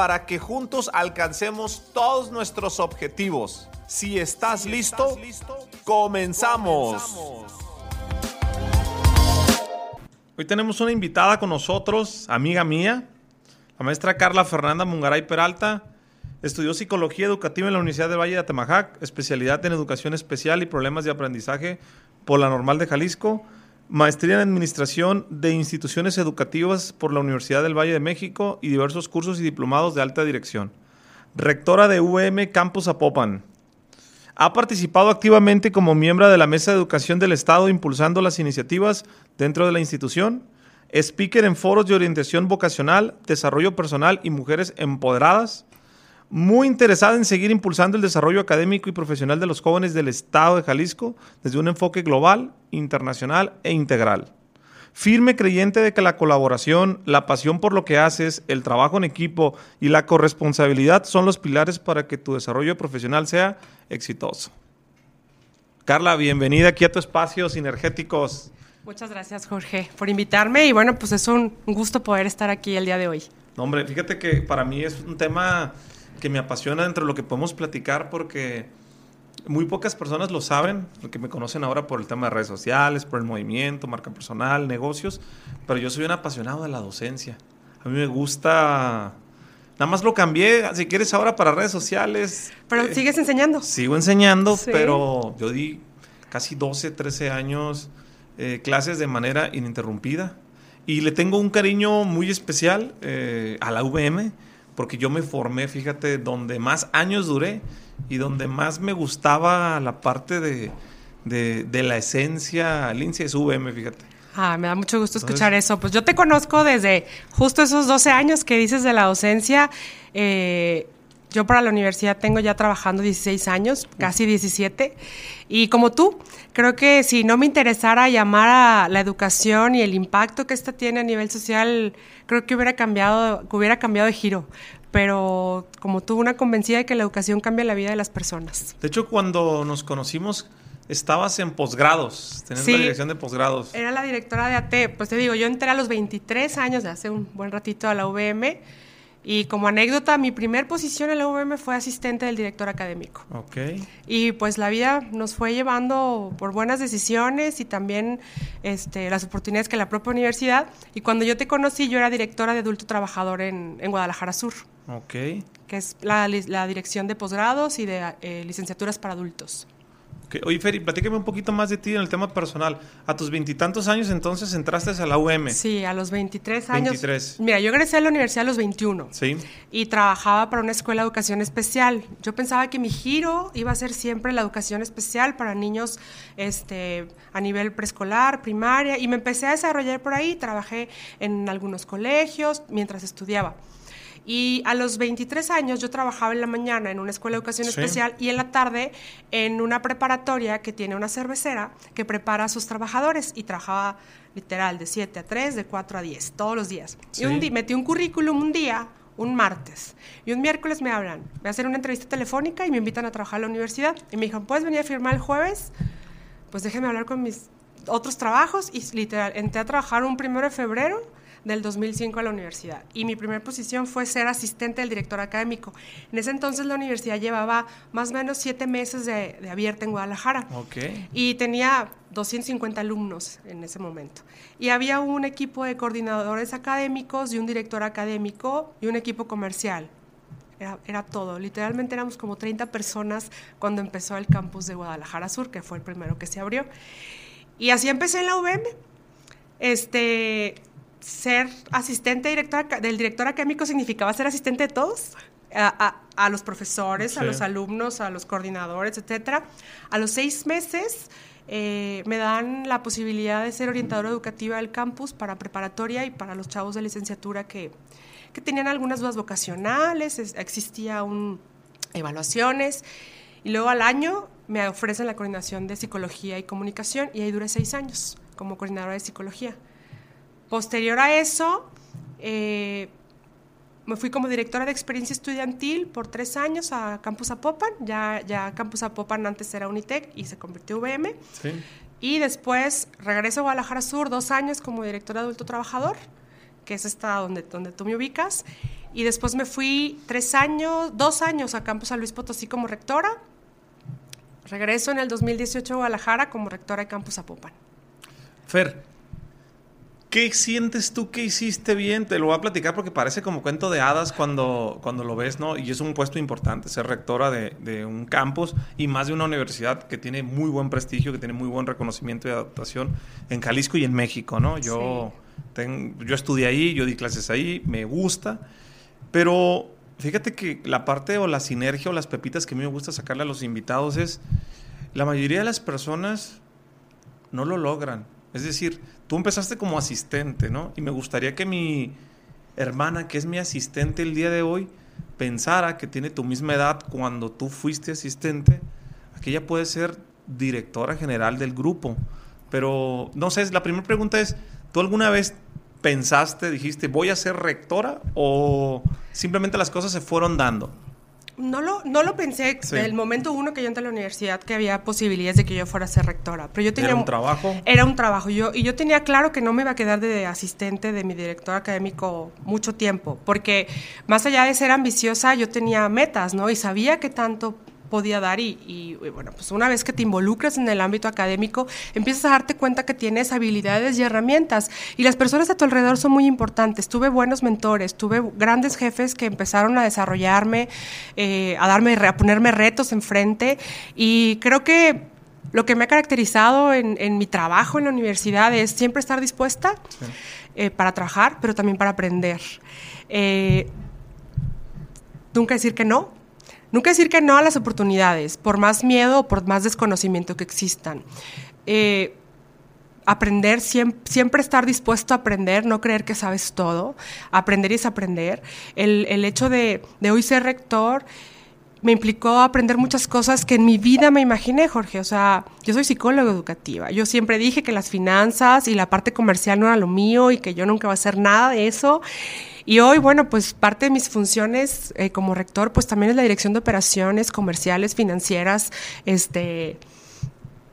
para que juntos alcancemos todos nuestros objetivos. Si estás, listo, comenzamos. Hoy tenemos una invitada con nosotros, amiga mía, la maestra Carla Fernanda Mungaray Peralta. Estudió psicología educativa en la Universidad del Valle de Atemajac, especialidad en educación especial y problemas de aprendizaje por la Normal de Jalisco maestría en Administración de Instituciones Educativas por la Universidad del Valle de México y diversos cursos y diplomados de alta dirección. Rectora de UM Campus Apopan. Ha participado activamente como miembro de la Mesa de Educación del Estado impulsando las iniciativas dentro de la institución. Speaker en foros de orientación vocacional, desarrollo personal y mujeres empoderadas muy interesada en seguir impulsando el desarrollo académico y profesional de los jóvenes del Estado de Jalisco desde un enfoque global, internacional e integral. Firme creyente de que la colaboración, la pasión por lo que haces, el trabajo en equipo y la corresponsabilidad son los pilares para que tu desarrollo profesional sea exitoso. Carla, bienvenida aquí a tu espacio Sinergéticos. Muchas gracias, Jorge, por invitarme y bueno, pues es un gusto poder estar aquí el día de hoy. No, hombre, fíjate que para mí es un tema que me apasiona dentro de lo que podemos platicar porque muy pocas personas lo saben, porque me conocen ahora por el tema de redes sociales, por el movimiento, marca personal, negocios, pero yo soy un apasionado de la docencia. A mí me gusta... Nada más lo cambié, si quieres ahora para redes sociales. Pero eh, sigues enseñando. Sigo enseñando, pero yo di casi 12, 13 años eh, clases de manera ininterrumpida. Y le tengo un cariño muy especial eh, a la VM porque yo me formé, fíjate, donde más años duré y donde más me gustaba la parte de, de, la esencia, Lindsay es VM, fíjate. Ah, me da mucho gusto escuchar eso. Pues yo te conozco desde justo esos 12 años que dices de la docencia. Eh, yo para la universidad tengo ya trabajando 16 años, casi 17. Y como tú, creo que si no me interesara llamar a la educación y el impacto que esta tiene a nivel social, creo que hubiera cambiado, hubiera cambiado de giro. Pero como tú, una convencida de que la educación cambia la vida de las personas. De hecho, cuando nos conocimos, estabas en posgrados, tenías la dirección de posgrados. Era la directora de AT. Pues te digo, yo entré a los 23 años, hace un buen ratito, a la UVM y como anécdota, mi primer posición en la UVM fue asistente del director académico. Ok. Y pues la vida nos fue llevando por buenas decisiones y también este, las oportunidades que la propia universidad. Y cuando yo te conocí, yo era directora de adulto trabajador en, Guadalajara Sur. Ok. Que es la, dirección de posgrados y de eh, licenciaturas para adultos. Oye, Feri, platícame un poquito más de ti en el tema personal. A tus veintitantos años entonces entraste a la UM. Sí, a los 23 años. 23. Mira, yo egresé a la universidad a los 21. Sí. Y trabajaba para una escuela de educación especial. Yo pensaba que mi giro iba a ser siempre la educación especial para niños este, a nivel preescolar, primaria, y me empecé a desarrollar por ahí. Trabajé en algunos colegios mientras estudiaba. Y a los 23 años yo trabajaba en la mañana en una escuela de educación especial y en la tarde en una preparatoria que tiene una cervecera que prepara a sus trabajadores y trabajaba literal de 7 a 3, de 4 a 10, todos los días. Y un día, metí un currículum un día, un martes, y un miércoles me hablan, voy a hacer una entrevista telefónica y me invitan a trabajar a la universidad. Y me dijeron, ¿puedes venir a firmar el jueves? Pues déjeme hablar con mis otros trabajos y literal, entré a trabajar un primero de febrero del 2005 a la universidad. Y mi primera posición fue ser asistente del director académico. En ese entonces la universidad llevaba más o menos siete meses de, abierta en Guadalajara. Okay. Y tenía 250 alumnos en ese momento. Y había un equipo de coordinadores académicos y un director académico y un equipo comercial. Era, era, todo. Literalmente éramos como 30 personas cuando empezó el campus de Guadalajara Sur, que fue el primero que se abrió. Y así empecé en la UVM. Este, ser asistente director, del director académico significaba ser asistente de todos, a, los profesores, a los alumnos, a los coordinadores, etcétera. A los seis meses eh, me dan la posibilidad de ser orientadora educativa del campus para preparatoria y para los chavos de licenciatura que, que tenían algunas dudas vocacionales, existía un evaluaciones y luego al año me ofrecen la coordinación de psicología y comunicación y ahí duré seis años como coordinadora de psicología. Posterior a eso, eh, me fui como directora de experiencia estudiantil por tres años a Campus Apopan. Ya, ya Campus Apopan antes era Unitec y se convirtió en VM. Y después regreso a Guadalajara Sur dos años como directora de adulto trabajador, que es esta donde, donde tú me ubicas. Y después me fui tres años, dos años a Campus San Luis Potosí como rectora. Regreso en el 2018 a Guadalajara como rectora de Campus Apopan. Fer, ¿qué sientes tú que hiciste bien? Te lo voy a platicar porque parece como cuento de hadas cuando, cuando lo ves, ¿no? Y es un puesto importante, ser rectora de, de un campus y más de una universidad que tiene muy buen prestigio, que tiene muy buen reconocimiento y adaptación en Jalisco y en México, ¿no? Yo, yo estudié ahí, yo di clases ahí, me gusta, pero fíjate que la parte o la sinergia o las pepitas que a mí me gusta sacarle a los invitados es, la mayoría de las personas no lo logran es decir, tú empezaste como asistente, ¿no? Y me gustaría que mi hermana, que es mi asistente el día de hoy, pensara que tiene tu misma edad cuando tú fuiste asistente, que ella puede ser directora general del grupo. Pero, no sé, la primera pregunta es, ¿tú alguna vez pensaste, dijiste, voy a ser rectora o simplemente las cosas se fueron dando? No lo, no lo pensé desde el momento uno que yo entré a la universidad que había posibilidades de que yo fuera a ser rectora. Pero yo tenía ¿Era un trabajo? Era un trabajo. Yo, y yo tenía claro que no me iba a quedar de asistente de mi director académico mucho tiempo, porque más allá de ser ambiciosa, yo tenía metas, ¿no? Y sabía que tanto podía dar y, bueno, pues una vez que te involucras en el ámbito académico, empiezas a darte cuenta que tienes habilidades y herramientas y las personas a tu alrededor son muy importantes. Tuve buenos mentores, tuve grandes jefes que empezaron a desarrollarme, eh, a darme, a ponerme retos enfrente y creo que lo que me ha caracterizado en, mi trabajo en la universidad es siempre estar dispuesta eh, para trabajar, pero también para aprender. Eh, nunca decir que no, Nunca decir que no a las oportunidades, por más miedo o por más desconocimiento que existan. Eh, aprender, siempre, estar dispuesto a aprender, no creer que sabes todo. Aprender es aprender. El, hecho de, hoy ser rector me implicó aprender muchas cosas que en mi vida me imaginé, Jorge. O sea, yo soy psicóloga educativa. Yo siempre dije que las finanzas y la parte comercial no era lo mío y que yo nunca iba a hacer nada de eso. Y hoy, bueno, pues parte de mis funciones eh, como rector, pues también es la dirección de operaciones comerciales, financieras, este,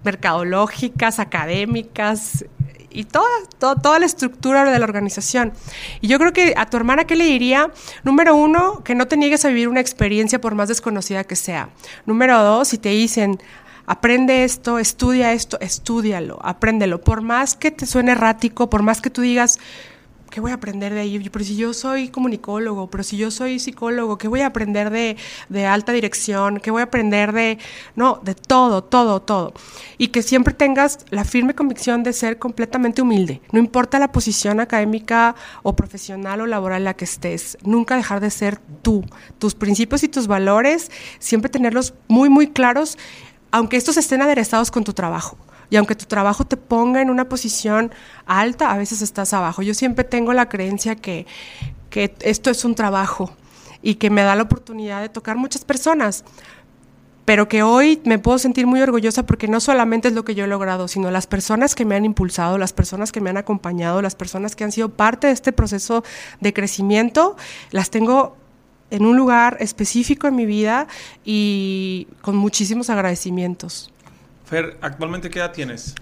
mercadológicas, académicas y toda, toda la estructura de la organización. Y yo creo que a tu hermana, ¿qué le diría? Número uno, que no te niegues a vivir una experiencia por más desconocida que sea. Número dos, si te dicen, aprende esto, estudia esto, estúdialo, apréndelo. Por más que te suene errático, por más que tú digas, ¿qué voy a aprender de ahí? Pero si yo soy comunicólogo, pero si yo soy psicólogo, ¿qué voy a aprender de, de, alta dirección? ¿Qué voy a aprender de, no, de todo, todo, todo? Y que siempre tengas la firme convicción de ser completamente humilde. No importa la posición académica o profesional o laboral en la que estés, nunca dejar de ser tú. Tus principios y tus valores, siempre tenerlos muy, muy claros, aunque estos estén aderezados con tu trabajo. Y aunque tu trabajo te ponga en una posición alta, a veces estás abajo. Yo siempre tengo la creencia que, que esto es un trabajo y que me da la oportunidad de tocar muchas personas, pero que hoy me puedo sentir muy orgullosa porque no solamente es lo que yo he logrado, sino las personas que me han impulsado, las personas que me han acompañado, las personas que han sido parte de este proceso de crecimiento, las tengo en un lugar específico en mi vida y con muchísimos agradecimientos. Fer, ¿actualmente qué edad tienes?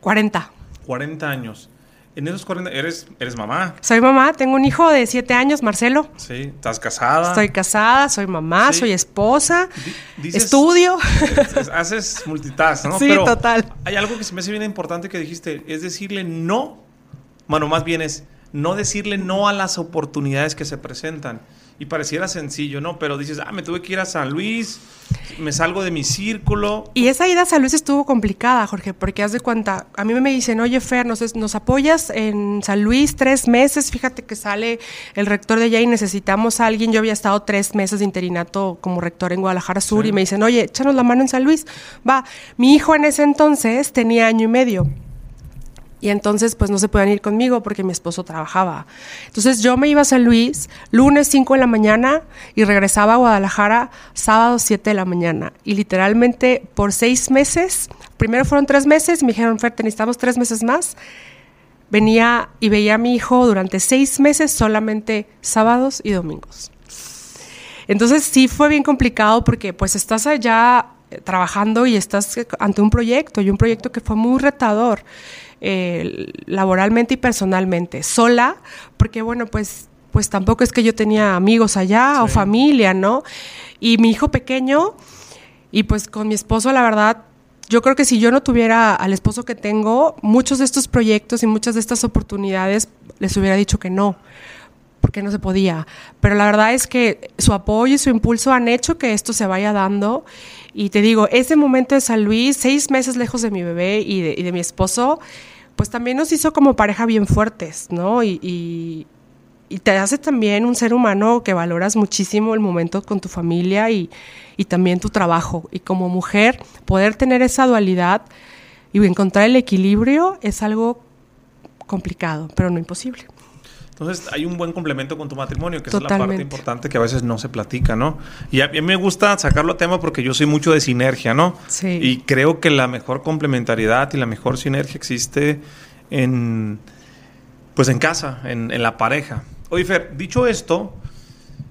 40. 40 años. En esos 40, ¿eres, eres mamá? Soy mamá, tengo un hijo de 7 años, Marcelo. Sí, ¿estás casada? Estoy casada, soy mamá, soy esposa, estudio. Haces multitask, ¿no? Sí, total. Hay algo que se me hace bien importante que dijiste, es decirle no, bueno, más bien es, no decirle no a las oportunidades que se presentan. Y pareciera sencillo, ¿no? Pero dices, ah, me tuve que ir a San Luis, me salgo de mi círculo. Y esa ida a San Luis estuvo complicada, Jorge, porque haz de cuenta, a mí me dicen, oye, Fer, nos, nos apoyas en San Luis tres meses, fíjate que sale el rector de allá y necesitamos a alguien. Yo había estado tres meses de interinato como rector en Guadalajara Sur y me dicen, oye, échanos la mano en San Luis. Va, mi hijo en ese entonces tenía año y medio. Y entonces pues no se podían ir conmigo porque mi esposo trabajaba. Entonces yo me iba a San Luis lunes 5 de la mañana y regresaba a Guadalajara sábado 7 de la mañana. Y literalmente por seis meses, primero fueron tres meses, me dijeron, Fer, necesitamos tres meses más. Venía y veía a mi hijo durante seis meses solamente sábados y domingos. Entonces sí fue bien complicado porque pues estás allá eh, trabajando y estás ante un proyecto y un proyecto que fue muy retador. Eh, laboralmente y personalmente, sola, porque bueno, pues, pues tampoco es que yo tenía amigos allá o familia, ¿no? Y mi hijo pequeño, y pues con mi esposo, la verdad, yo creo que si yo no tuviera al esposo que tengo, muchos de estos proyectos y muchas de estas oportunidades les hubiera dicho que no, porque no se podía. Pero la verdad es que su apoyo y su impulso han hecho que esto se vaya dando. Y te digo, ese momento de San Luis, seis meses lejos de mi bebé y de, mi esposo, pues también nos hizo como pareja bien fuertes, ¿no? Y, te hace también un ser humano que valoras muchísimo el momento con tu familia y también tu trabajo. Y como mujer, poder tener esa dualidad y encontrar el equilibrio es algo complicado, pero no imposible. Entonces hay un buen complemento con tu matrimonio, que Totalmente. es la parte importante que a veces no se platica, ¿no? Y a, mí me gusta sacarlo a tema porque yo soy mucho de sinergia, ¿no? Sí. Y creo que la mejor complementariedad y la mejor sinergia existe en, pues en casa, en, en la pareja. Oye, Fer, dicho esto,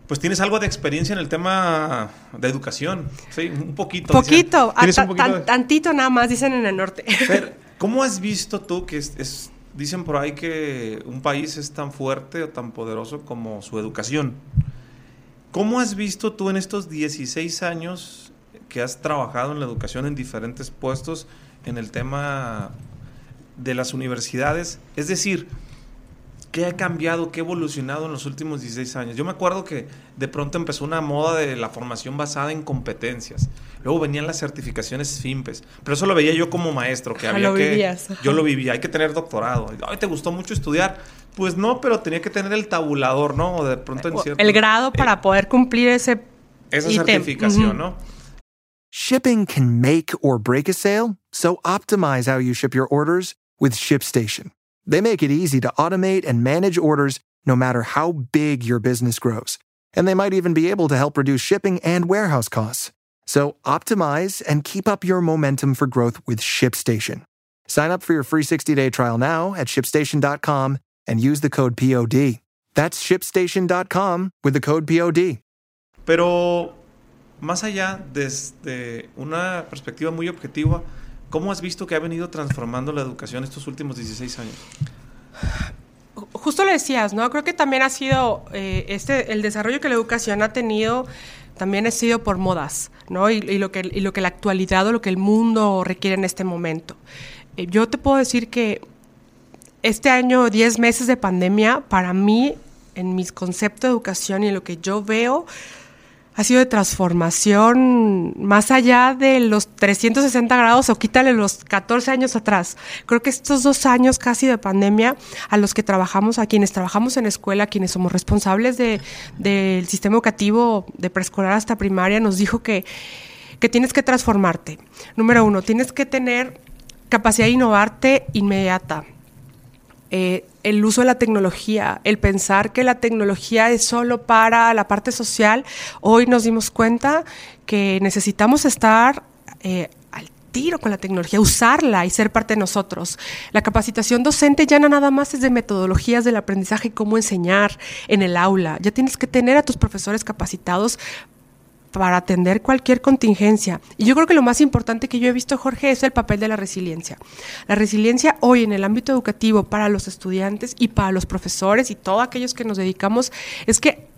pues tienes algo de experiencia en el tema de educación, ¿sí? Un poquito. Poquito, dicen, un poquito de... tantito nada más, dicen en el norte. Fer, ¿cómo has visto tú que es, es dicen por ahí que un país es tan fuerte o tan poderoso como su educación. ¿Cómo has visto tú en estos 16 años que has trabajado en la educación en diferentes puestos en el tema de las universidades? Es decir, ¿qué ha cambiado, qué ha evolucionado en los últimos 16 años? Yo me acuerdo que de pronto empezó una moda de la formación basada en competencias. Luego venían las certificaciones FIMPES. Pero eso lo veía yo como maestro, que había lo que... Vivías. Yo lo vivía, hay que tener doctorado. Ay, ¿te gustó mucho estudiar? Pues no, pero tenía que tener el tabulador, ¿no? O de pronto en cierto... El grado para eh, poder cumplir ese... Esa ítem. certificación, uh -huh. ¿no? Shipping can make or break a sale, so optimize how you ship your orders with ShipStation. They make it easy to automate and manage orders no matter how big your business grows. And they might even be able to help reduce shipping and warehouse costs. So optimize and keep up your momentum for growth with ShipStation. Sign up for your free 60-day trial now at shipstation.com and use the code POD. That's shipstation.com with the code POD. Pero más allá desde una perspectiva muy objetiva, ¿cómo has visto que ha venido transformando la educación estos últimos 16 años? Justo lo decías, ¿no? Creo que también ha sido eh, este el desarrollo que la educación ha tenido también ha sido por modas, ¿no? Y, y, lo que, y lo que la actualidad o lo que el mundo requiere en este momento. Eh, yo te puedo decir que este año, 10 meses de pandemia, para mí, en mis conceptos de educación y en lo que yo veo, ha sido de transformación más allá de los 360 grados o quítale los 14 años atrás. Creo que estos dos años casi de pandemia a los que trabajamos, a quienes trabajamos en escuela, a quienes somos responsables del de, sistema educativo de preescolar hasta primaria, nos dijo que, que tienes que transformarte. Número uno, tienes que tener capacidad de innovarte inmediata. Eh, el uso de la tecnología, el pensar que la tecnología es solo para la parte social, hoy nos dimos cuenta que necesitamos estar eh, al tiro con la tecnología, usarla y ser parte de nosotros. La capacitación docente ya no nada más es de metodologías del aprendizaje y cómo enseñar en el aula, ya tienes que tener a tus profesores capacitados para atender cualquier contingencia. Y yo creo que lo más importante que yo he visto, Jorge, es el papel de la resiliencia. La resiliencia hoy en el ámbito educativo para los estudiantes y para los profesores y todos aquellos que nos dedicamos es que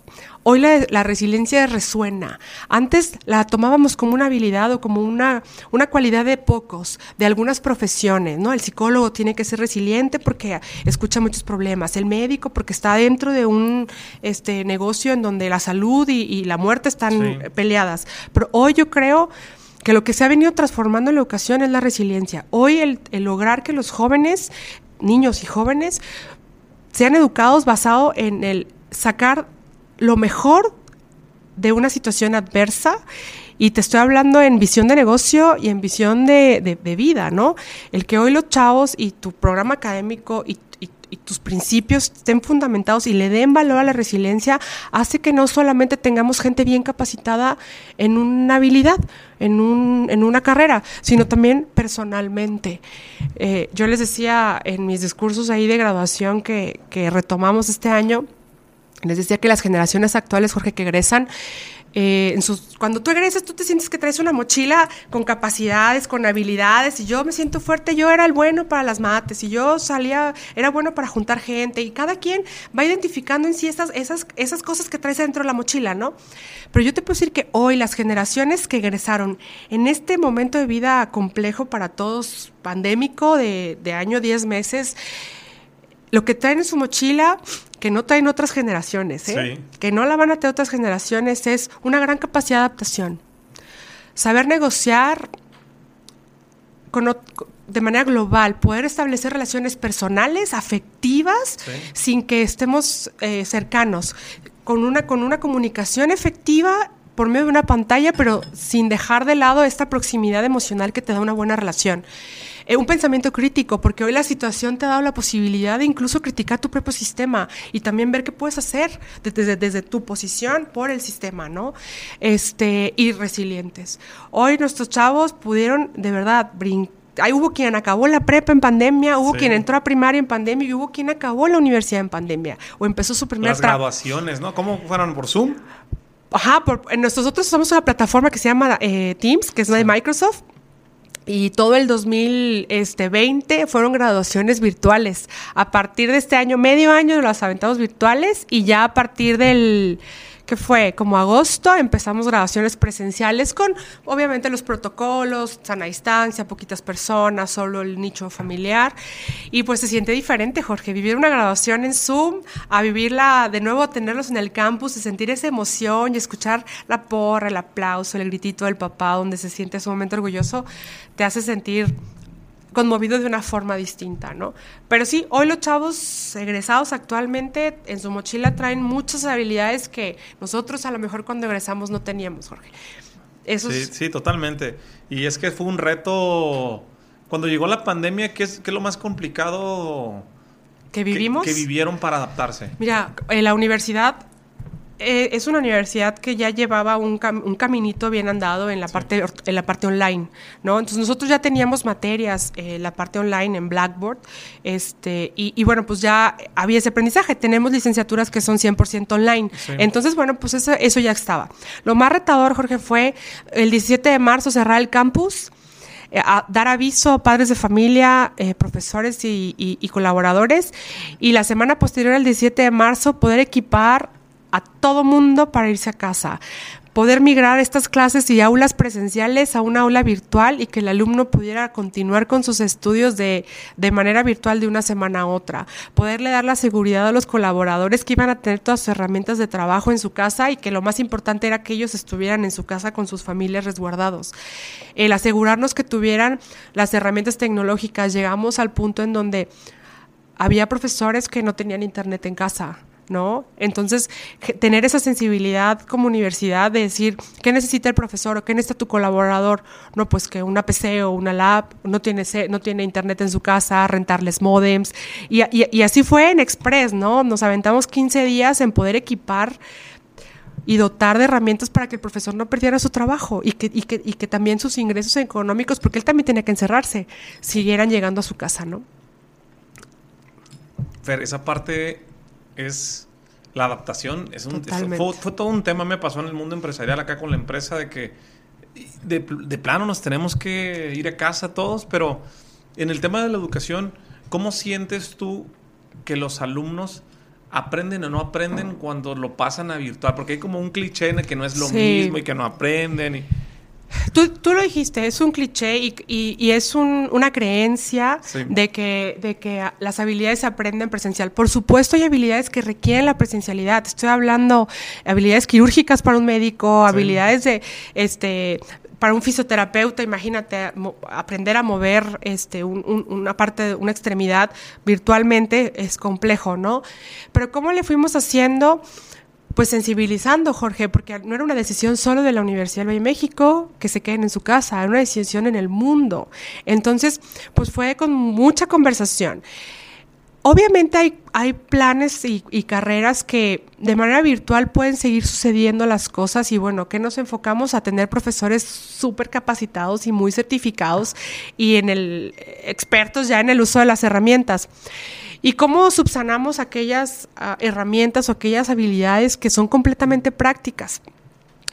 Hoy la, resiliencia resuena. Antes la tomábamos como una habilidad o como una, una cualidad de pocos, de algunas profesiones, ¿no? El psicólogo tiene que ser resiliente porque escucha muchos problemas, el médico porque está dentro de un este, negocio en donde la salud y, la muerte están peleadas. Pero hoy yo creo que lo que se ha venido transformando en la educación es la resiliencia. Hoy el, el lograr que los jóvenes, niños y jóvenes, sean educados basado en el sacar lo mejor de una situación adversa y te estoy hablando en visión de negocio y en visión de, vida, ¿no? El que hoy los chavos y tu programa académico y, tus principios estén fundamentados y le den valor a la resiliencia hace que no solamente tengamos gente bien capacitada en una habilidad, en, un, en una carrera, sino también personalmente. Eh, yo les decía en mis discursos ahí de graduación que, que retomamos este año, les decía que las generaciones actuales, Jorge, que egresan, eh, cuando tú egresas, tú te sientes que traes una mochila con capacidades, con habilidades, y yo me siento fuerte, yo era el bueno para las mates, y yo salía, era bueno para juntar gente, y cada quien va identificando en sí esas, esas, esas cosas que traes dentro de la mochila, ¿no? Pero yo te puedo decir que hoy las generaciones que egresaron en este momento de vida complejo para todos, pandémico, de, de año 10 meses, lo que traen en su mochila que no traen otras generaciones, ¿eh? que no la van a tener otras generaciones, es una gran capacidad de adaptación. Saber negociar de manera global, poder establecer relaciones personales, afectivas, sin que estemos eh, cercanos, con una, con una comunicación efectiva por medio de una pantalla, pero sin dejar de lado esta proximidad emocional que te da una buena relación. Eh, un pensamiento crítico, porque hoy la situación te ha dado la posibilidad de incluso criticar tu propio sistema y también ver qué puedes hacer desde, desde tu posición por el sistema, ¿no? Este, y resilientes. Hoy nuestros chavos pudieron de verdad brincar Ahí hubo quien acabó la prepa en pandemia, hubo quien entró a primaria en pandemia y hubo quien acabó la universidad en pandemia o empezó su primera... Las graduaciones, ¿no? ¿Cómo fueron? ¿Por Zoom? Ajá, por, nosotros usamos una plataforma que se llama eh, Teams, que es de Microsoft, y todo el 2020 fueron graduaciones virtuales. A partir de este año, medio año las aventamos virtuales y ya a partir del fue como agosto, empezamos grabaciones presenciales con obviamente los protocolos, sana distancia, poquitas personas, solo el nicho familiar. Y pues se siente diferente, Jorge, vivir una grabación en Zoom, a vivirla de nuevo, tenerlos en el campus, y sentir esa emoción y escuchar la porra, el aplauso, el gritito del papá, donde se siente sumamente orgulloso, te hace sentir conmovido de una forma distinta, ¿no? Pero sí, hoy los chavos egresados actualmente en su mochila traen muchas habilidades que nosotros a lo mejor cuando egresamos no teníamos, Jorge. Eso sí, sí, totalmente. Y es que fue un reto, cuando llegó la pandemia, ¿qué es, qué es lo más complicado que vivimos? Que, que vivieron para adaptarse. Mira, en la universidad eh, es una universidad que ya llevaba un, un caminito bien andado en la, parte, en la parte online, ¿no? Entonces nosotros ya teníamos materias, eh, la parte online en Blackboard, este, y, bueno, pues ya había ese aprendizaje. Tenemos licenciaturas que son 100% online. Entonces, bueno, pues eso, eso ya estaba. Lo más retador, Jorge, fue el 17 de marzo cerrar el campus. Eh, dar aviso a padres de familia, profesores y, y, colaboradores. Y la semana posterior, el 17 de marzo, poder equipar a todo mundo para irse a casa. Poder migrar estas clases y aulas presenciales a una aula virtual y que el alumno pudiera continuar con sus estudios de, de manera virtual de una semana a otra. Poderle dar la seguridad a los colaboradores que iban a tener todas sus herramientas de trabajo en su casa y que lo más importante era que ellos estuvieran en su casa con sus familias resguardados. El asegurarnos que tuvieran las herramientas tecnológicas. Llegamos al punto en donde había profesores que no tenían internet en casa ¿no? Entonces, tener esa sensibilidad como universidad de decir, ¿qué necesita el profesor o qué necesita tu colaborador? No, pues que una PC o una lab, no tiene, no tiene internet en su casa, rentarles modems. Y, y, así fue en Express, ¿no? Nos aventamos 15 días en poder equipar y dotar de herramientas para que el profesor no perdiera su trabajo y que, y que, también sus ingresos económicos, porque él también tenía que encerrarse, siguieran llegando a su casa, ¿no? Fer, esa parte es la adaptación. Es un, fue, todo un tema, me pasó en el mundo empresarial acá con la empresa, de que de, plano nos tenemos que ir a casa todos, pero en el tema de la educación, ¿cómo sientes tú que los alumnos aprenden o no aprenden cuando lo pasan a virtual, porque hay como un cliché en el que no es lo mismo y que no aprenden. Y... Tú, tú, lo dijiste, es un cliché y, y, es un, una creencia de, que, de que las habilidades se aprenden presencial. Por supuesto hay habilidades que requieren la presencialidad. Estoy hablando habilidades quirúrgicas para un médico, habilidades de este para un fisioterapeuta, imagínate, aprender a mover este, una parte, una extremidad virtualmente es complejo, ¿no? Pero ¿cómo le fuimos haciendo? Pues sensibilizando, Jorge, porque no era una decisión solo de la Universidad de México que se queden en su casa, era una decisión en el mundo. Entonces, pues fue con mucha conversación. Obviamente hay, hay planes y, carreras que de manera virtual pueden seguir sucediendo las cosas y bueno, que nos enfocamos a tener profesores súper capacitados y muy certificados y en el expertos ya en el uso de las herramientas. ¿Y cómo subsanamos aquellas ah, herramientas o aquellas habilidades que son completamente prácticas?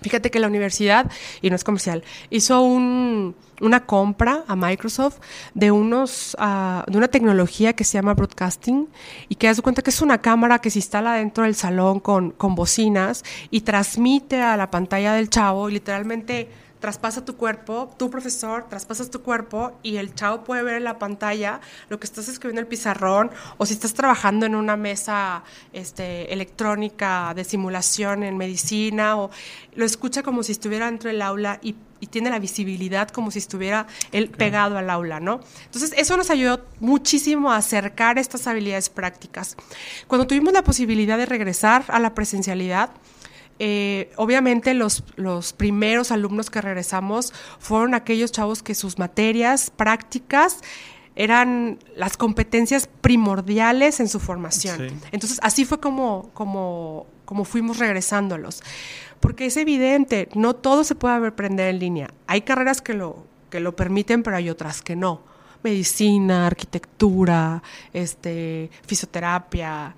Fíjate que la universidad, y no es comercial, hizo una compra a Microsoft de, unos, ah, de una tecnología que se llama broadcasting y que das cuenta que es una cámara que se instala dentro del salón con, con bocinas y transmite a la pantalla del chavo y literalmente traspasa tu cuerpo, tu profesor, traspasas tu cuerpo y el chavo puede ver en la pantalla lo que estás escribiendo en el pizarrón o si estás trabajando en una mesa este, electrónica de simulación en medicina o lo escucha como si estuviera dentro del aula y, tiene la visibilidad como si estuviera él pegado al aula, ¿no? Entonces eso nos ayudó muchísimo a acercar estas habilidades prácticas. Cuando tuvimos la posibilidad de regresar a la presencialidad, eh, obviamente los, los primeros alumnos que regresamos fueron aquellos chavos que sus materias prácticas eran las competencias primordiales en su formación. Entonces, así fue como, como, como fuimos regresándolos. Porque es evidente, no todo se puede aprender en línea. Hay carreras que lo, que lo permiten, pero hay otras que no. Medicina, arquitectura, este, fisioterapia,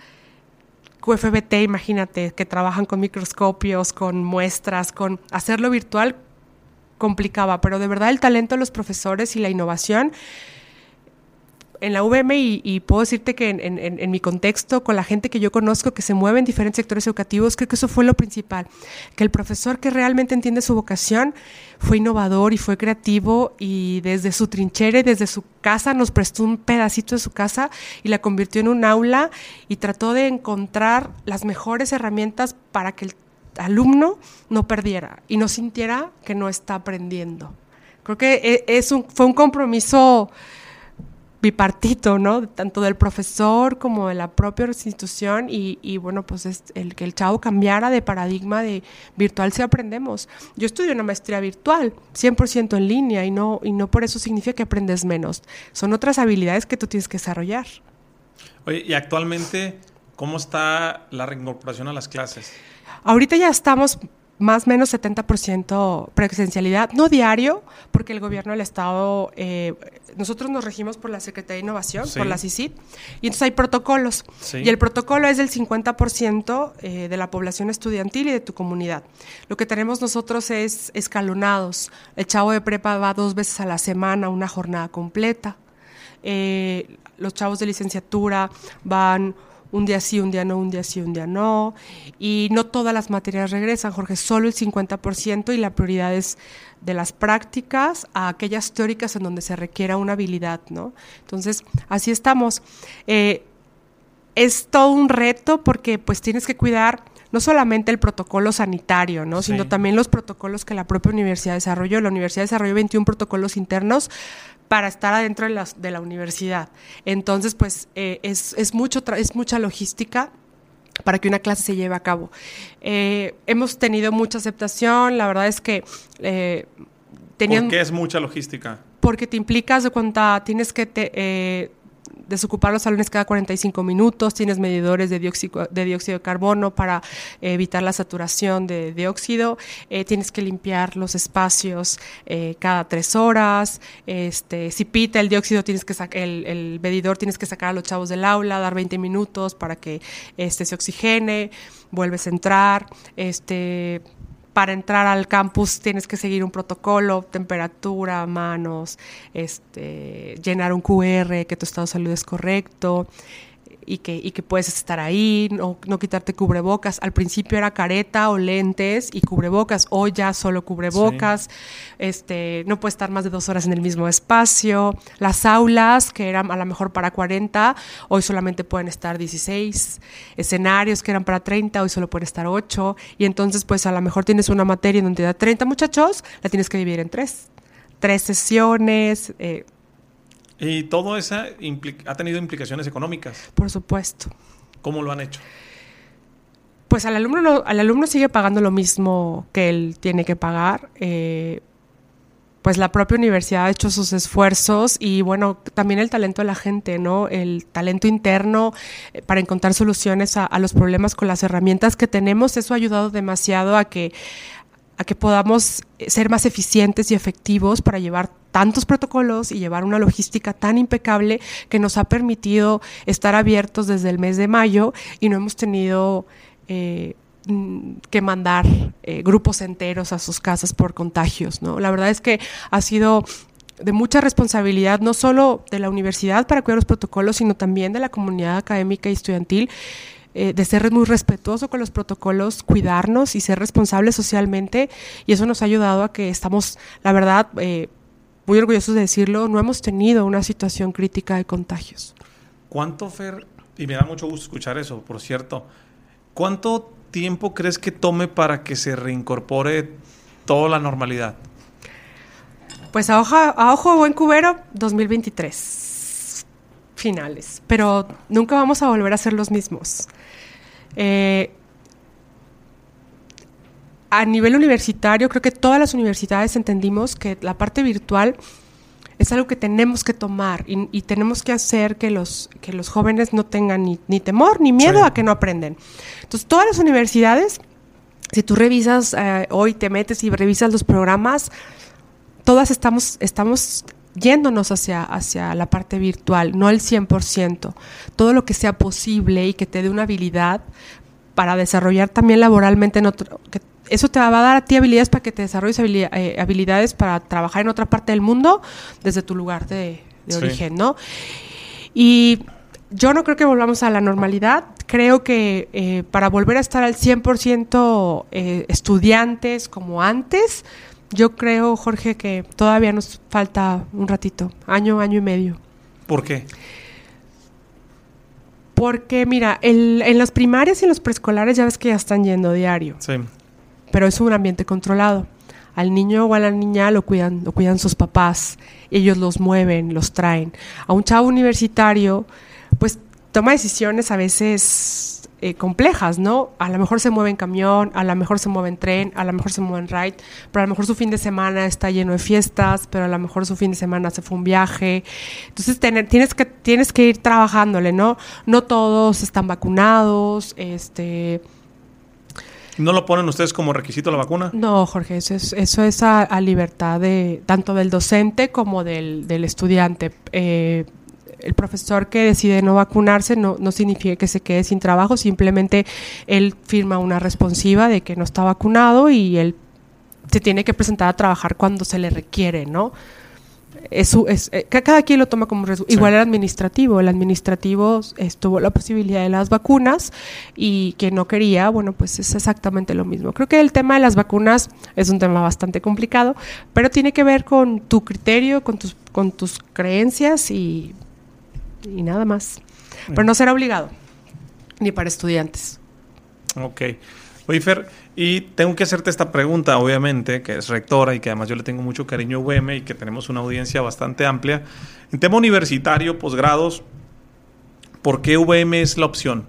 QFBT, imagínate, que trabajan con microscopios, con muestras, con hacerlo virtual complicaba, pero de verdad el talento de los profesores y la innovación en la UVM y, puedo decirte que en, mi contexto, con la gente que yo conozco que se mueve en diferentes sectores educativos, creo que eso fue lo principal, que el profesor que realmente entiende su vocación fue innovador y fue creativo y desde su trinchera y desde su casa nos prestó un pedacito de su casa y la convirtió en un aula y trató de encontrar las mejores herramientas para que el alumno no perdiera y no sintiera que no está aprendiendo. Creo que e, es un, fue un compromiso bipartito, ¿no? Tanto del profesor como de la propia institución y, bueno, pues es el que el chavo cambiara de paradigma de virtual si aprendemos. Yo estudio una maestría virtual, 100% en línea y no, y no por eso significa que aprendes menos. Son otras habilidades que tú tienes que desarrollar. Oye, y actualmente, ¿cómo está la reincorporación a las clases? Ahorita ya estamos más o menos 70% presencialidad, no diario, porque el gobierno del Estado, eh, nosotros nos regimos por la Secretaría de Innovación, por la CICID, y entonces hay protocolos. Y el protocolo es del 50% eh, de la población estudiantil y de tu comunidad. Lo que tenemos nosotros es escalonados. El chavo de prepa va dos veces a la semana, una jornada completa. Eh, los chavos de licenciatura van un día sí, un día no, un día sí, un día no. Y no todas las materias regresan, Jorge, solo el 50% y la prioridad es de las prácticas a aquellas teóricas en donde se requiera una habilidad, ¿no? Entonces, así estamos. Eh, es todo un reto porque pues tienes que cuidar no solamente el protocolo sanitario, ¿no? sino también los protocolos que la propia universidad desarrolló. La universidad desarrolló 21 protocolos internos para estar adentro de la, de la universidad. Entonces, pues eh, es, es, mucho es mucha logística para que una clase se lleve a cabo. Eh, hemos tenido mucha aceptación, la verdad es que... Eh, tenían, ¿Por qué es mucha logística? Porque te implicas de cuenta, tienes que te, eh, desocupar los salones cada 45 minutos, tienes medidores de dióxido de, dióxido de carbono para evitar la saturación de dióxido, eh, tienes que limpiar los espacios eh, cada tres horas, este, si pita el dióxido, tienes que el, el, medidor tienes que sacar a los chavos del aula, dar 20 minutos para que este, se oxigene, vuelves a entrar, este para entrar al campus tienes que seguir un protocolo, temperatura, manos, este, llenar un QR, que tu estado de salud es correcto. Y que, y que puedes estar ahí, no, no quitarte cubrebocas. Al principio era careta o lentes y cubrebocas, hoy ya solo cubrebocas, este, no puedes estar más de dos horas en el mismo espacio. Las aulas, que eran a lo mejor para 40, hoy solamente pueden estar 16. Escenarios que eran para 30, hoy solo pueden estar 8. Y entonces, pues a lo mejor tienes una materia en donde da 30 muchachos, la tienes que dividir en tres. Tres sesiones. Eh, y todo eso ha tenido implicaciones económicas. Por supuesto. ¿Cómo lo han hecho? Pues al alumno, al alumno sigue pagando lo mismo que él tiene que pagar. Eh, pues la propia universidad ha hecho sus esfuerzos y bueno, también el talento de la gente, ¿no? El talento interno eh, para encontrar soluciones a, los problemas con las herramientas que tenemos, eso ha ayudado demasiado a que, a que podamos ser más eficientes y efectivos para llevar tantos protocolos y llevar una logística tan impecable que nos ha permitido estar abiertos desde el mes de mayo y no hemos tenido eh, que mandar eh, grupos enteros a sus casas por contagios. ¿no? La verdad es que ha sido de mucha responsabilidad, no solo de la universidad para cuidar los protocolos, sino también de la comunidad académica y estudiantil, eh, de ser muy respetuoso con los protocolos, cuidarnos y ser responsables socialmente. Y eso nos ha ayudado a que estamos, la verdad, muy orgullosos de decirlo, no hemos tenido una situación crítica de contagios. ¿Cuánto, Fer? Y me da mucho gusto escuchar eso, por cierto. ¿Cuánto tiempo crees que tome para que se reincorpore toda la normalidad? Pues a, hoja, a ojo buen cubero, 2023. Finales. Pero nunca vamos a volver a ser los mismos. Eh, a nivel universitario, creo que todas las universidades entendimos que la parte virtual es algo que tenemos que tomar y, tenemos que hacer que los, que los jóvenes no tengan ni, temor ni miedo a que no aprenden. Entonces, todas las universidades, si tú revisas eh, hoy, te metes y revisas los programas, todas estamos, estamos yéndonos hacia, hacia la parte virtual, no el 100%. Todo lo que sea posible y que te dé una habilidad para desarrollar también laboralmente en otro, que eso te va a dar a ti habilidades para que te desarrolles eh, habilidades para trabajar en otra parte del mundo desde tu lugar de, origen, ¿no? Y yo no creo que volvamos a la normalidad. Creo que eh, para volver a estar al 100% eh, estudiantes como antes, yo creo, Jorge, que todavía nos falta un ratito, año, año y medio. ¿Por qué? Porque, mira, en las primarias y en los preescolares ya ves que ya están yendo diario. Sí pero es un ambiente controlado. Al niño o a la niña lo cuidan, lo cuidan sus papás, ellos los mueven, los traen. A un chavo universitario, pues toma decisiones a veces eh, complejas, ¿no? A lo mejor se mueve en camión, a lo mejor se mueve en tren, a lo mejor se mueve en ride, pero a lo mejor su fin de semana está lleno de fiestas, pero a lo mejor su fin de semana se fue un viaje. Entonces tener, tienes, que, tienes que ir trabajándole, ¿no? No todos están vacunados, este ¿No lo ponen ustedes como requisito la vacuna? No, Jorge, eso es, eso es a, libertad de tanto del docente como del, estudiante. Eh, el profesor que decide no vacunarse no, no significa que se quede sin trabajo, simplemente él firma una responsiva de que no está vacunado y él se tiene que presentar a trabajar cuando se le requiere, ¿no? Es, es, eh, cada quien lo toma como igual el administrativo el administrativo estuvo la posibilidad de las vacunas y quien no quería bueno pues es exactamente lo mismo. Creo que el tema de las vacunas es un tema bastante complicado pero tiene que ver con tu criterio con tus con tus creencias y, y nada más. Pero no será obligado ni para estudiantes. Ok. Oye, Fer, y tengo que hacerte esta pregunta, obviamente, que es rectora y que además yo le tengo mucho cariño a UM y que tenemos una audiencia bastante amplia. En tema universitario, posgrados, ¿por qué UVM es la opción?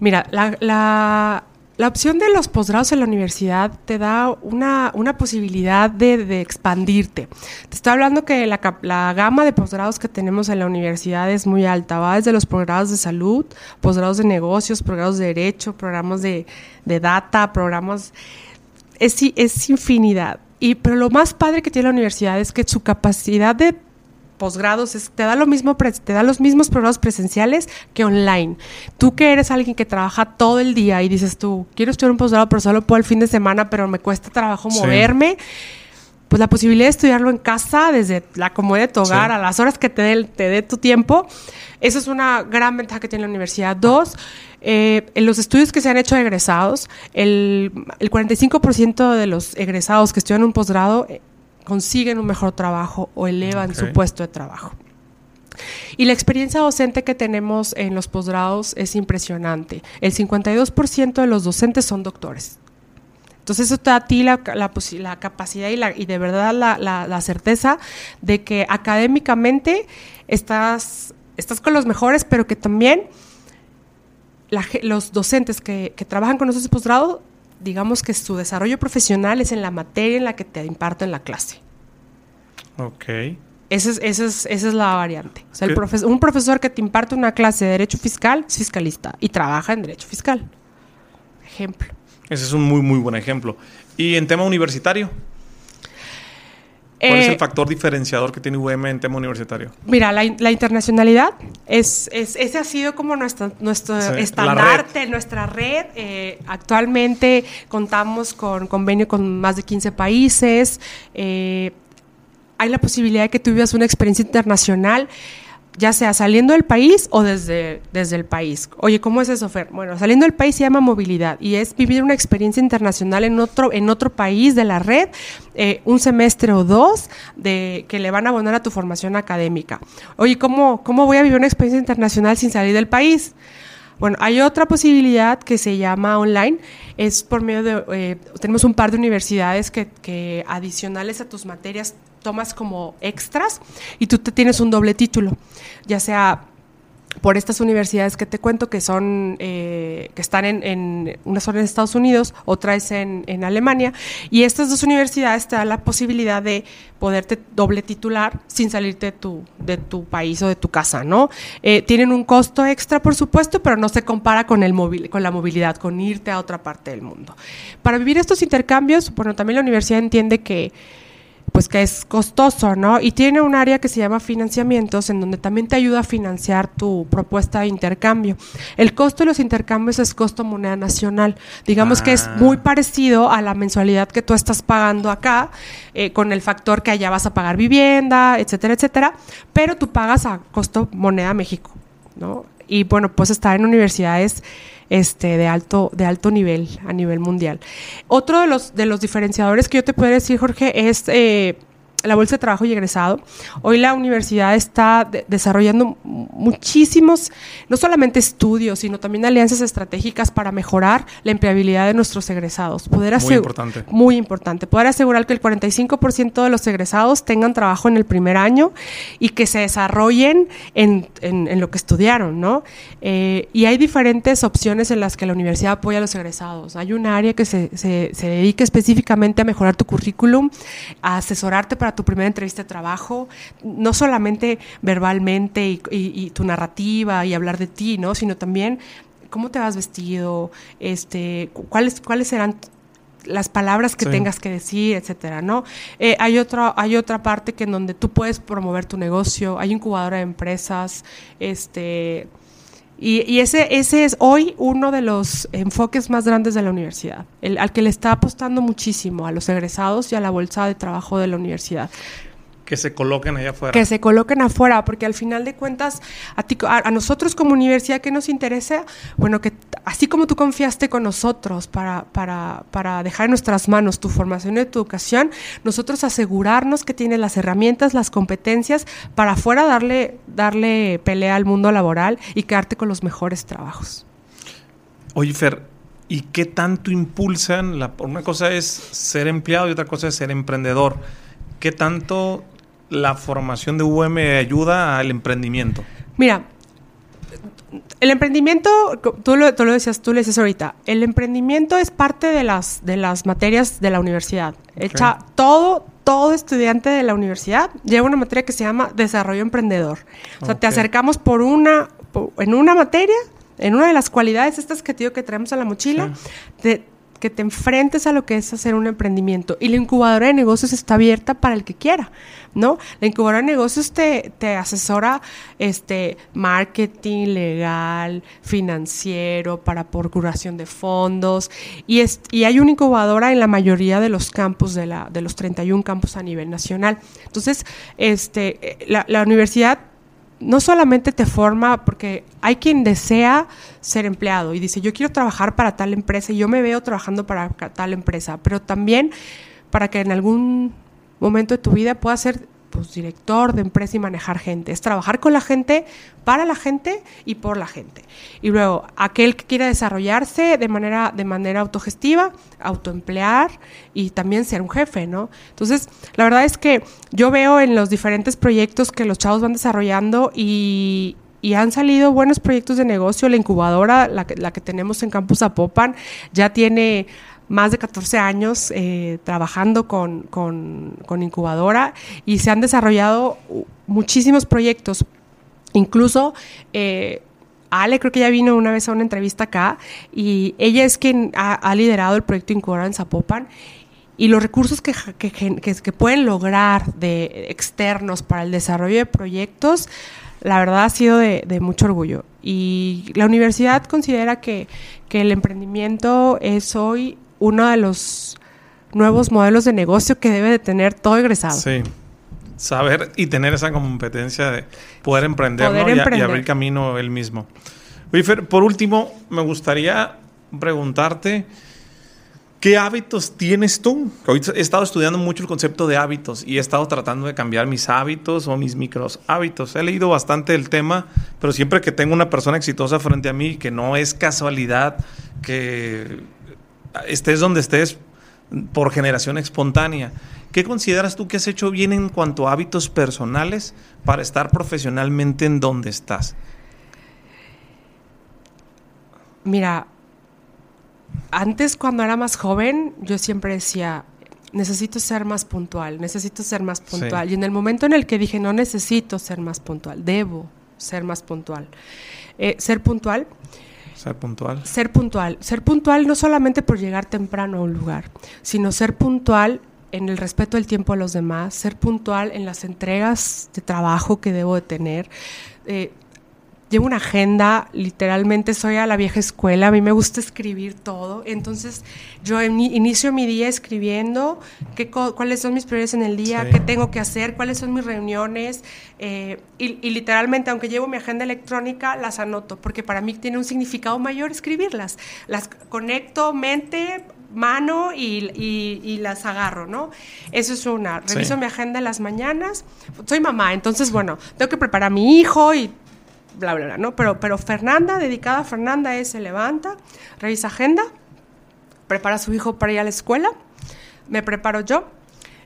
Mira, la opción de los posgrados en la universidad te da una, posibilidad de, expandirte. Te estoy hablando que la, gama de posgrados que tenemos en la universidad es muy alta. Va desde los posgrados de salud, posgrados de negocios, posgrados de derecho, programas de, data, programas... Es, es infinidad. Y, pero lo más padre que tiene la universidad es que su capacidad de posgrados te da lo mismo te da los mismos programas presenciales que online. Tú que eres alguien que trabaja todo el día y dices tú, quiero estudiar un posgrado pero solo puedo el fin de semana, pero me cuesta trabajo moverme. pues la posibilidad de estudiarlo en casa, desde la comodidad de tu hogar, a las horas que te dé, te dé tu tiempo. Esa es una gran ventaja que tiene la universidad. Dos, eh, en los estudios que se han hecho de egresados, el, el 45% de los egresados que estudian un posgrado eh, consiguen un mejor trabajo o elevan su puesto de trabajo. Y la experiencia docente que tenemos en los posgrados es impresionante. El 52% de los docentes son doctores. Entonces eso te da a ti la, la, capacidad y, la, y, de verdad la, certeza de que académicamente estás, estás con los mejores, pero que también los docentes que, trabajan con nosotros en posgrado, digamos que su desarrollo profesional es en la materia en la que te imparten la clase. Ok. Esa es, esa es, esa es la variante. O sea, el un profesor que te imparte una clase de Derecho Fiscal es fiscalista y trabaja en Derecho Fiscal. Ejemplo. Ese es un muy, muy buen ejemplo. ¿Y en tema universitario? ¿Cuál es el eh, factor diferenciador que tiene UM en tema universitario? Mira, la, internacionalidad es, ese ha sido como nuestro, nuestro estandarte, nuestra red. Eh, actualmente contamos con convenio con más de 15 países. Eh, hay la posibilidad de que tú vivas una experiencia internacional, ya sea saliendo del país o desde, desde el país. Oye, ¿cómo es eso, Fer? Bueno, saliendo del país se llama movilidad y es vivir una experiencia internacional en otro, en otro país de la red, eh, un semestre o dos de, que le van a abonar a tu formación académica. Oye, ¿cómo, ¿cómo voy a vivir una experiencia internacional sin salir del país? Bueno, hay otra posibilidad que se llama online, es por medio de, eh, tenemos un par de universidades que, que adicionales a tus materias tomas como extras y tú te tienes un doble título, ya sea por estas universidades que te cuento que son eh, que están en, en una zona en Estados Unidos, otra es en, en, Alemania y estas dos universidades te dan la posibilidad de poderte doble titular sin salirte de tu, de tu país o de tu casa, ¿no? Eh, tienen un costo extra, por supuesto, pero no se compara con, el móvil, con la movilidad, con irte a otra parte del mundo. Para vivir estos intercambios, bueno, también la universidad entiende que pues que es costoso, ¿no? Y tiene un área que se llama financiamientos, en donde también te ayuda a financiar tu propuesta de intercambio. El costo de los intercambios es costo moneda nacional. Digamos que es ah. muy parecido a la mensualidad que tú estás pagando acá, eh, con el factor que allá vas a pagar vivienda, etcétera, etcétera, pero tú pagas a costo moneda México, ¿no? Y bueno, pues estar en universidades este, de, alto, de alto nivel, a nivel mundial. Otro de los, de los diferenciadores que yo te puedo decir, Jorge, es eh, la Bolsa de Trabajo y Egresado. Hoy la universidad está desarrollando muchísimos, no solamente estudios, sino también alianzas estratégicas para mejorar la empleabilidad de nuestros egresados. Poder muy importante. Muy importante. Poder asegurar que el 45% de los egresados tengan trabajo en el primer año y que se desarrollen en, en, lo que estudiaron, ¿no? Eh, y hay diferentes opciones en las que la universidad apoya a los egresados. Hay un área que se, se, se dedica específicamente a mejorar tu currículum, a asesorarte para tu primera entrevista de trabajo, no solamente verbalmente y, tu narrativa y hablar de ti, ¿no? Sino también cómo te vas vestido, este, cuáles, cuáles serán las palabras que tengas que decir, etcétera, ¿no? Eh, hay otra, hay otra parte que en donde tú puedes promover tu negocio, hay incubadora de empresas, este, y, ese, ese es hoy uno de los enfoques más grandes de la universidad, el, al que le está apostando muchísimo a los egresados y a la bolsa de trabajo de la universidad. Que se coloquen allá afuera. Que se coloquen afuera, porque al final de cuentas, a, a, nosotros como universidad, ¿qué nos interesa? Bueno, que así como tú confiaste con nosotros para, para, para dejar en nuestras manos tu formación y tu educación, nosotros asegurarnos que tienes las herramientas, las competencias para afuera darle, darle pelea al mundo laboral y quedarte con los mejores trabajos. Oye, Fer, ¿y qué tanto impulsan? La, una cosa es ser empleado y otra cosa es ser emprendedor. ¿Qué tanto la formación de UM ayuda al emprendimiento? Mira, el emprendimiento, tú lo, decías, tú lo decías ahorita, el emprendimiento es parte de las, de las materias de la universidad. Echa todo, todo estudiante de la universidad lleva una materia que se llama desarrollo emprendedor. O sea, te acercamos por una, en una materia, en una de las cualidades estas que te digo que traemos a la mochila, te, que te enfrentes a lo que es hacer un emprendimiento. Y la incubadora de negocios está abierta para el que quiera, ¿no? La incubadora de negocios te, te asesora este, marketing, legal, financiero, para procuración de fondos. Y, es, y hay una incubadora en la mayoría de los campus, de, la, de los 31 campus a nivel nacional. Entonces, este, la, la universidad no solamente te forma, porque hay quien desea ser empleado y dice, yo quiero trabajar para tal empresa y yo me veo trabajando para tal empresa, pero también para que en algún momento de tu vida puedas ser pues, director de empresa y manejar gente. Es trabajar con la gente, para la gente y por la gente. Y luego, aquel que quiera desarrollarse de manera, de manera autogestiva, autoemplear y también ser un jefe, ¿no? Entonces, la verdad es que yo veo en los diferentes proyectos que los chavos van desarrollando y, y han salido buenos proyectos de negocio. La incubadora, la que, la que tenemos en Campus Apopan, ya tiene más de 14 años eh, trabajando con, con, incubadora y se han desarrollado muchísimos proyectos. Incluso eh, Ale creo que ya vino una vez a una entrevista acá y ella es quien ha, liderado el proyecto Incubadora en Zapopan y los recursos que, que, que, que, pueden lograr de externos para el desarrollo de proyectos, la verdad ha sido de, de mucho orgullo. Y la universidad considera que el emprendimiento es hoy uno de los nuevos modelos de negocio que debe de tener todo egresado. Sí. Saber y tener esa competencia de poder emprender, poder ¿no? emprender. Y, y, abrir camino él mismo. Oye, Fer, por último, me gustaría preguntarte, ¿qué hábitos tienes tú? Hoy he estado estudiando mucho el concepto de hábitos y he estado tratando de cambiar mis hábitos o mis micros hábitos. He leído bastante el tema, pero siempre que tengo una persona exitosa frente a mí, que no es casualidad que estés donde estés por generación espontánea. ¿Qué consideras tú que has hecho bien en cuanto a hábitos personales para estar profesionalmente en donde estás? Mira, antes cuando era más joven, yo siempre decía, necesito ser más puntual, necesito ser más puntual. Sí. Y en el momento en el que dije, no necesito ser más puntual, debo ser más puntual. Eh, ser puntual ser puntual. Ser puntual. Ser puntual no solamente por llegar temprano a un lugar, sino ser puntual en el respeto del tiempo de los demás, ser puntual en las entregas de trabajo que debo de tener. Eh, llevo una agenda, literalmente soy a la vieja escuela, a mí me gusta escribir todo, entonces yo inicio mi día escribiendo qué, cuáles son mis prioridades en el día, sí. qué tengo que hacer, cuáles son mis reuniones, eh, y, y, literalmente, aunque llevo mi agenda electrónica, las anoto, porque para mí tiene un significado mayor escribirlas, las conecto mente, mano y, y, y, las agarro, ¿no? Eso es una. Reviso sí. mi agenda en las mañanas. Soy mamá, entonces, bueno, tengo que preparar a mi hijo y bla, bla, bla, ¿no? Pero, pero Fernanda, dedicada a Fernanda, es se levanta, revisa agenda, prepara a su hijo para ir a la escuela, me preparo yo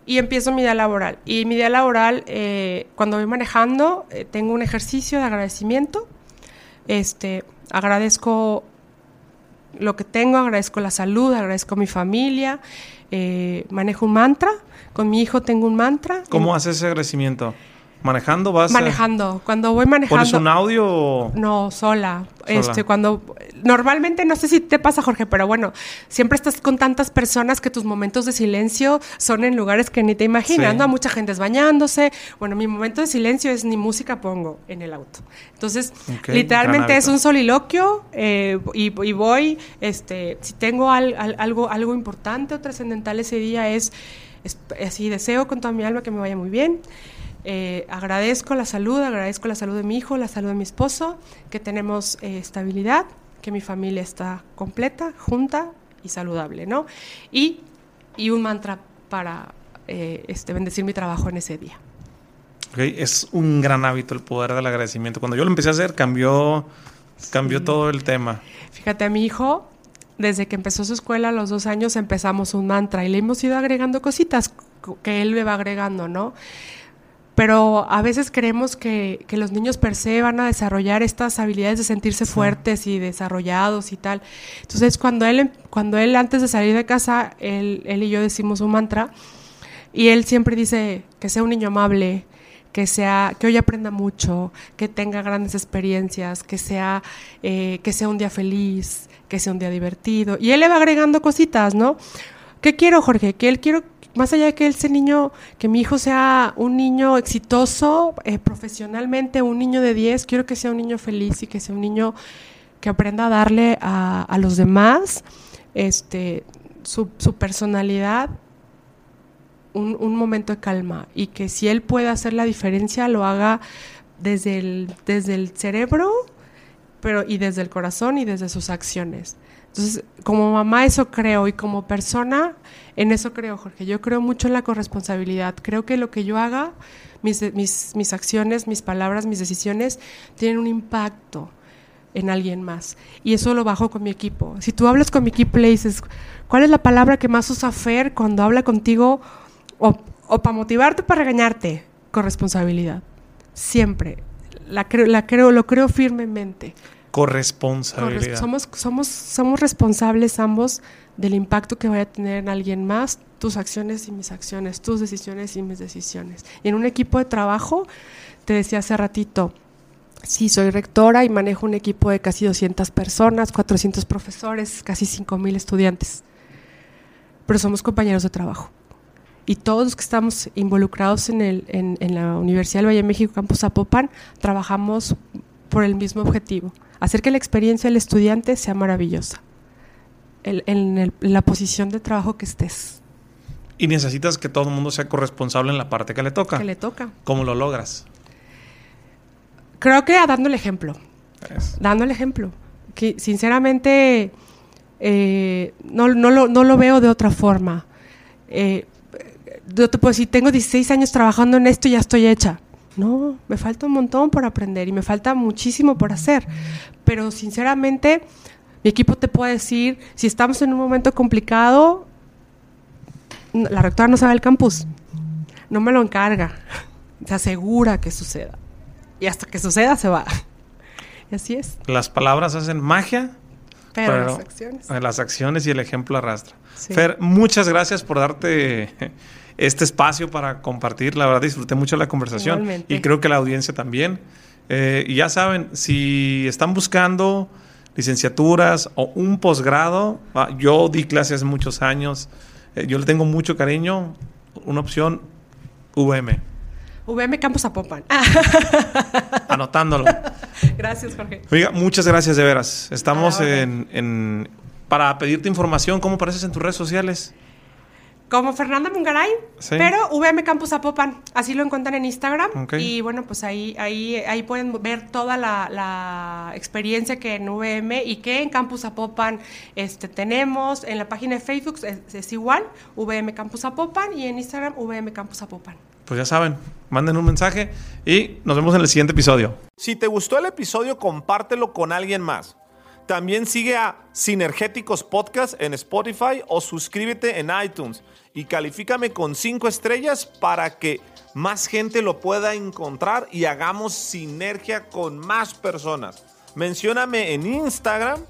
y empiezo mi día laboral. Y mi día laboral, eh, cuando voy manejando, eh, tengo un ejercicio de agradecimiento. Este, agradezco lo que tengo, agradezco la salud, agradezco mi familia, eh, manejo un mantra, con mi hijo tengo un mantra. ¿Cómo haces ese agradecimiento? ¿Manejando vas? Manejando. Cuando voy manejando. ¿Pones un audio o...? No, sola. sola. Este, cuando... Normalmente, no sé si te pasa, Jorge, pero bueno, siempre estás con tantas personas que tus momentos de silencio son en lugares que ni te imaginas, sí. ¿no? Mucha gente es bañándose. Bueno, mi momento de silencio es ni música pongo en el auto. Entonces, okay, literalmente es un soliloquio eh, y, y, voy, este, si tengo al, al, algo, algo importante o trascendental ese día es, es, así, deseo con toda mi alma que me vaya muy bien. Eh, agradezco la salud, agradezco la salud de mi hijo, la salud de mi esposo, que tenemos eh, estabilidad, que mi familia está completa, junta y saludable, ¿no? Y, y un mantra para eh, este, bendecir mi trabajo en ese día. Okay. Es un gran hábito el poder del agradecimiento. Cuando yo lo empecé a hacer, cambió, cambió sí. todo el tema. Fíjate, a mi hijo, desde que empezó su escuela a los dos años, empezamos un mantra y le hemos ido agregando cositas que él me va agregando, ¿no? Pero a veces creemos que, que, los niños per se van a desarrollar estas habilidades de sentirse sí. fuertes y desarrollados y tal. Entonces, cuando él, cuando él antes de salir de casa, él, él y yo decimos un mantra, y él siempre dice que sea un niño amable, que sea, que hoy aprenda mucho, que tenga grandes experiencias, que sea, eh, que sea un día feliz, que sea un día divertido. Y él le va agregando cositas, ¿no? ¿Qué quiero, Jorge? Que él quiero, más allá de que ese niño, que mi hijo sea un niño exitoso eh, profesionalmente, un niño de 10, quiero que sea un niño feliz y que sea un niño que aprenda a darle a, los demás este, su, personalidad un, un, momento de calma y que si él puede hacer la diferencia lo haga desde el, desde el cerebro pero y desde el corazón y desde sus acciones. Entonces, como mamá eso creo y como persona en eso creo, Jorge. Yo creo mucho en la corresponsabilidad. Creo que lo que yo haga, mis, mis, mis acciones, mis palabras, mis decisiones, tienen un impacto en alguien más. Y eso lo bajo con mi equipo. Si tú hablas con mi equipo le dices, ¿cuál es la palabra que más usa Fer cuando habla contigo o, o para motivarte o para regañarte? Corresponsabilidad. Siempre. La creo, la creo, lo creo firmemente. Corresponsabilidad. Somos, somos, somos responsables ambos del impacto que vaya a tener en alguien más, tus acciones y mis acciones, tus decisiones y mis decisiones. Y en un equipo de trabajo, te decía hace ratito, sí, soy rectora y manejo un equipo de casi 200 personas, 400 profesores, casi 5.000 estudiantes. Pero somos compañeros de trabajo. Y todos los que estamos involucrados en, el, en, la Universidad del Valle de México, Campus Zapopan, trabajamos por el mismo objetivo, hacer que la experiencia del estudiante sea maravillosa, el, en, el, la posición de trabajo que estés. Y necesitas que todo el mundo sea corresponsable en la parte que le toca. Que le toca. ¿Cómo lo logras? Creo que dando el ejemplo. Es. Dando el ejemplo. Que sinceramente eh, no, no, lo, no, lo, veo de otra forma. Eh, yo te puedo decir, tengo 16 años trabajando en esto y ya estoy hecha. No, me falta un montón por aprender y me falta muchísimo por hacer. Pero sinceramente, mi equipo te puede decir, si estamos en un momento complicado, la rectora no sabe el campus, no me lo encarga, se asegura que suceda. Y hasta que suceda se va. Y así es. Las palabras hacen magia, pero, pero las acciones. Las acciones y el ejemplo arrastra. Sí. Fer, muchas gracias por darte este espacio para compartir. La verdad, disfruté mucho la conversación Igualmente. y creo que la audiencia también. Eh, y ya saben, si están buscando licenciaturas o un posgrado, ah, yo di clases muchos años, eh, yo le tengo mucho cariño, una opción VM. VM Campus Zapopan. Anotándolo. Gracias, Jorge. Oiga, muchas gracias de veras. Estamos en, en, para pedirte información. ¿Cómo apareces en tus redes sociales? Como Fernanda Mungaray, sí. pero VM Campus Zapopan. Así lo encuentran en Instagram. Okay. Y bueno, pues ahí, ahí, ahí pueden ver toda la, la, experiencia que en VM y que en Campus Zapopan este, tenemos. En la página de Facebook es, es igual, VM Campus Zapopan, y en Instagram, VM Campus Zapopan pues ya saben, manden un mensaje y nos vemos en el siguiente episodio. Si te gustó el episodio, compártelo con alguien más. También sigue a Sinergéticos Podcast en Spotify o suscríbete en iTunes y califícame con 5 estrellas para que más gente lo pueda encontrar y hagamos sinergia con más personas. Mencióname en Instagram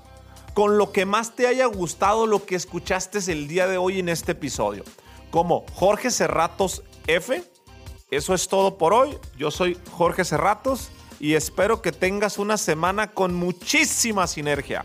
con lo que más te haya gustado lo que escuchaste el día de hoy en este episodio. Como Jorge Cerratos F eso es todo por hoy. Yo soy Jorge Cerratos y espero que tengas una semana con muchísima sinergia.